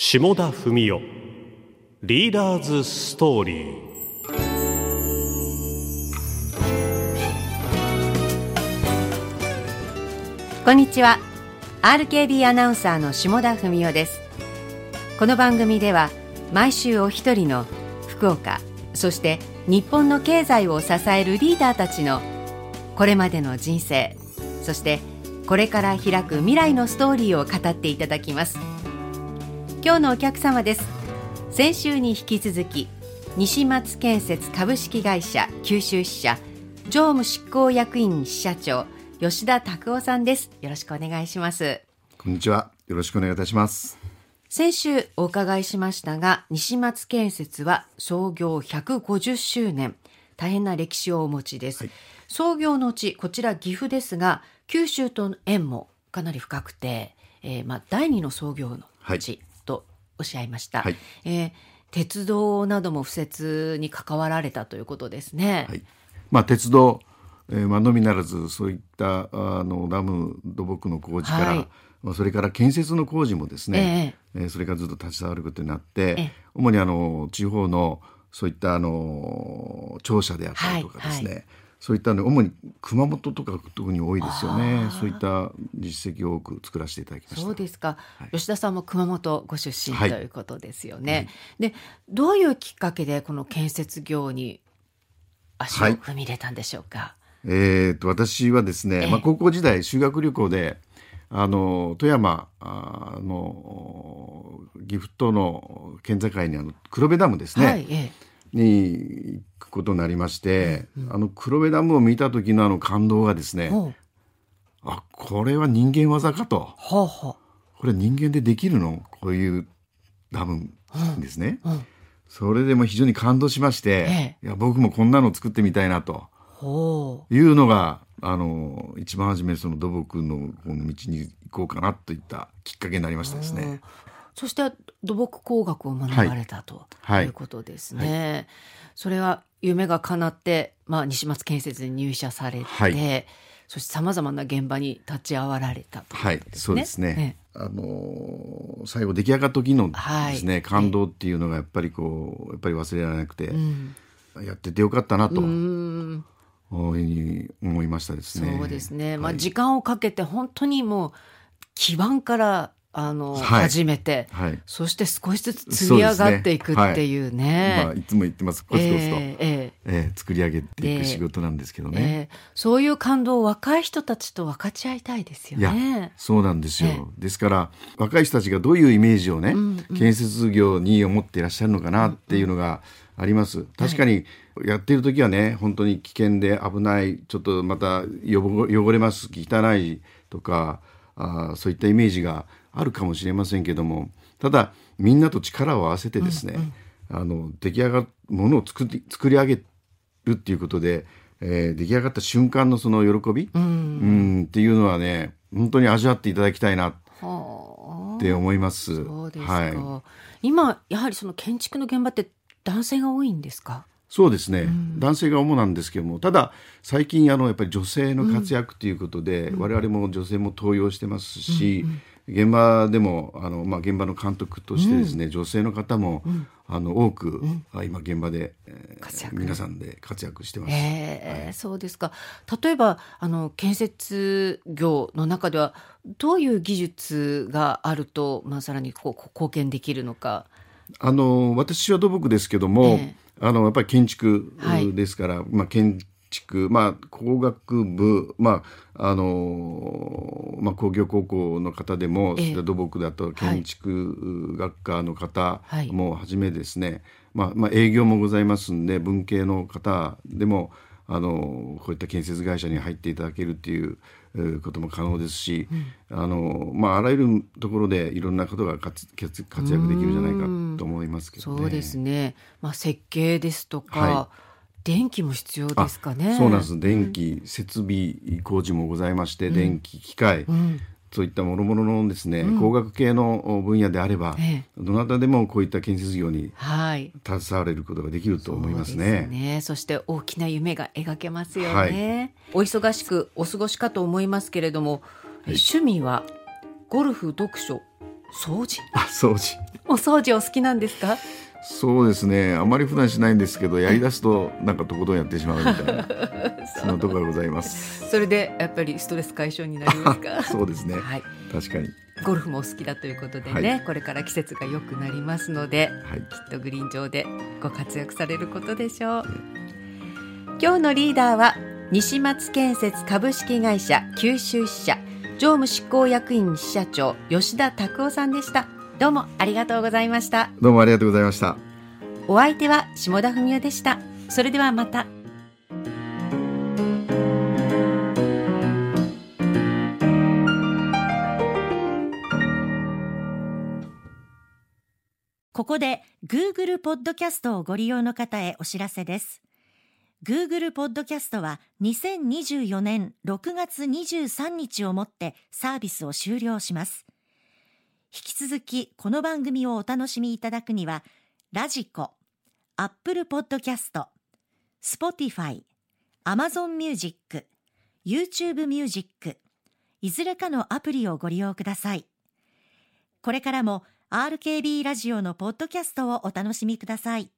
下田文雄。リーダーズストーリー。こんにちは。RKB アナウンサーの下田文雄です。この番組では毎週お一人の福岡そして日本の経済を支えるリーダーたちのこれまでの人生そしてこれから開く未来のストーリーを語っていただきます。今日のお客様です。先週に引き続き西松建設株式会社九州支社常務執行役員支社長吉田拓夫さんです。よろしくお願いします。こんにちは。よろしくお願いいたします。先週お伺いしましたが西松建設は創業150周年。大変な歴史をお持ちです、はい。創業の地こちら岐阜ですが九州との縁もかなり深くて、えーまあ、第二の創業の地。とおっしゃいました、はい。えー鉄道なども敷設に関わられたということですね、はい。まあ鉄道、えー、まあのみならずそういったあのダム土木の工事から、はい。まあそれから建設の工事もですね、えーそれからずっと携わることになって、ええ。主にあの地方のそういったあの庁舎であったりとかですね。はいそういったの主に熊本とか特に多いですよね。そういった実績を多く作らせていただきました。そうですか、はい。吉田さんも熊本ご出身はいとい。うことですよね。でどういうきっかけでこの建設業に足をはい。踏み入れたんでしょうか？えー、と私はですね、ええ。まあ、高校時代修学旅行であの富山あの岐阜との県境にあの黒部ダムですね、はい、えに行くことになりまして、あの黒部ダムを見た時のあの感動がですねう。あこれは人間技かと。ほうほこれ人間でできるの？こういうダムですね、う、うん、それでも非常に感動しまして、えいや僕もこんなの作ってみたいなと。ほいうのがあの一番初めその土木のこの道に行こうかなといったきっかけになりましたですう、うん。ね。そして土木工学を学ばれたと、はい。い。うことですね。それは夢が叶って、まあ、西松建設に入社されて、はい。そしてさまざまな現場に立ち会わられたというはい。そうですね。あの最後出来上がった時のですね、はい。感動っていうのがやっぱりこうやっぱり忘れられなくて、うん。やっててよかったなとういうん。ふうに思いましたですね。そうですね。まあ、はい。時間をかけて本当にもう基盤からあの、はい。始めて、はい。そして少しずつ積み上がっていくっていうね。まあいつも言ってます。コツコツと、ええええー作り上げていでく仕事なんですけどえね。え。えそういう感動を若い人たちと分かち合いたいですよね。そうなんですよ、え。ですから若い人たちがどういうイメージをね、うんうん。建設業に思っていらっしゃるのかなっていうのがあります、確かにやっている時はね本当に危険で危ないちょっとまた汚汚れます汚いとかあーそういったイメージがあるかもしれませんけどもただみんなと力を合わせてですね、あの出来上がるものを作り作り上げるっていうことで、えー出来上がった瞬間のその喜び、うん。うんっていうのはね本当に味わっていただきたいなはあって思います。そうですか、はい、今やはりその建築の現場って男性が多いんですか？そうですね、ん。男性が主なんですけどもただ最近あのやっぱり女性の活躍ということで、我々も女性も登用してますし、現場でもあの、まあ、現場の監督としてですね、女性の方も、あの多く、あ今現場で、えー活躍。皆さんで活躍してます。ええそうですか。例えばあの建設業の中ではどういう技術があると、まあ、さらにこう貢献できるのか。あの私は土木ですけども、え。あのやっぱり建築はい。ですから、まあ建築まあ工学部まああのまあ工業高校の方でも、ええ。そういった土木だと建築学科の方はい。もはじめですね、まあまあ営業もございますんで文系の方でもあのこういった建設会社に入っていただけるっていうえーことも可能ですし、あのまああらゆるところでいろんなことが活活活躍できるんじゃないかと思いますけどね。そうですね。まあ設計ですとか、は電気も必要ですかね。そうなんです。電気、設備工事もございまして、電気、機械、うん。そういったもろもろのですね、工学系の分野であれば、ええどなたでもこういった建設業にはい。携われることができると思いますそうですね。ね。そして大きな夢が描けますよね。お忙しくお過ごしかと思いますけれども、趣味はゴルフ、読書、掃除あ掃除お掃除お好きなんですか？そうですね。あまり普段しないんですけどやりだすとなんかとことんやってしまうみたいな そんなところがございます。それでやっぱりストレス解消になりますか？そうですね。はい。確かに。ゴルフもお好きだということでね、はい。これから季節が良くなりますのではい。きっとグリーン上でご活躍されることでしょう。今日のリーダーは西松建設株式会社九州支社常務執行役員支社長吉田拓夫さんでしたどうもありがとうございましたどうもありがとうございましたお相手は下田文夫でしたそれではまたここで Google ポッドキャストをご利用の方へお知らせです。Google ポッドキャストは2024年6月23日をもってサービスを終了します。引き続きこの番組をお楽しみいただくには、 radiko、Apple Podcast、Spotify、Amazon Music、YouTube Music、いずれかのアプリをご利用ください。これからも RKB ラジオのポッドキャストをお楽しみください。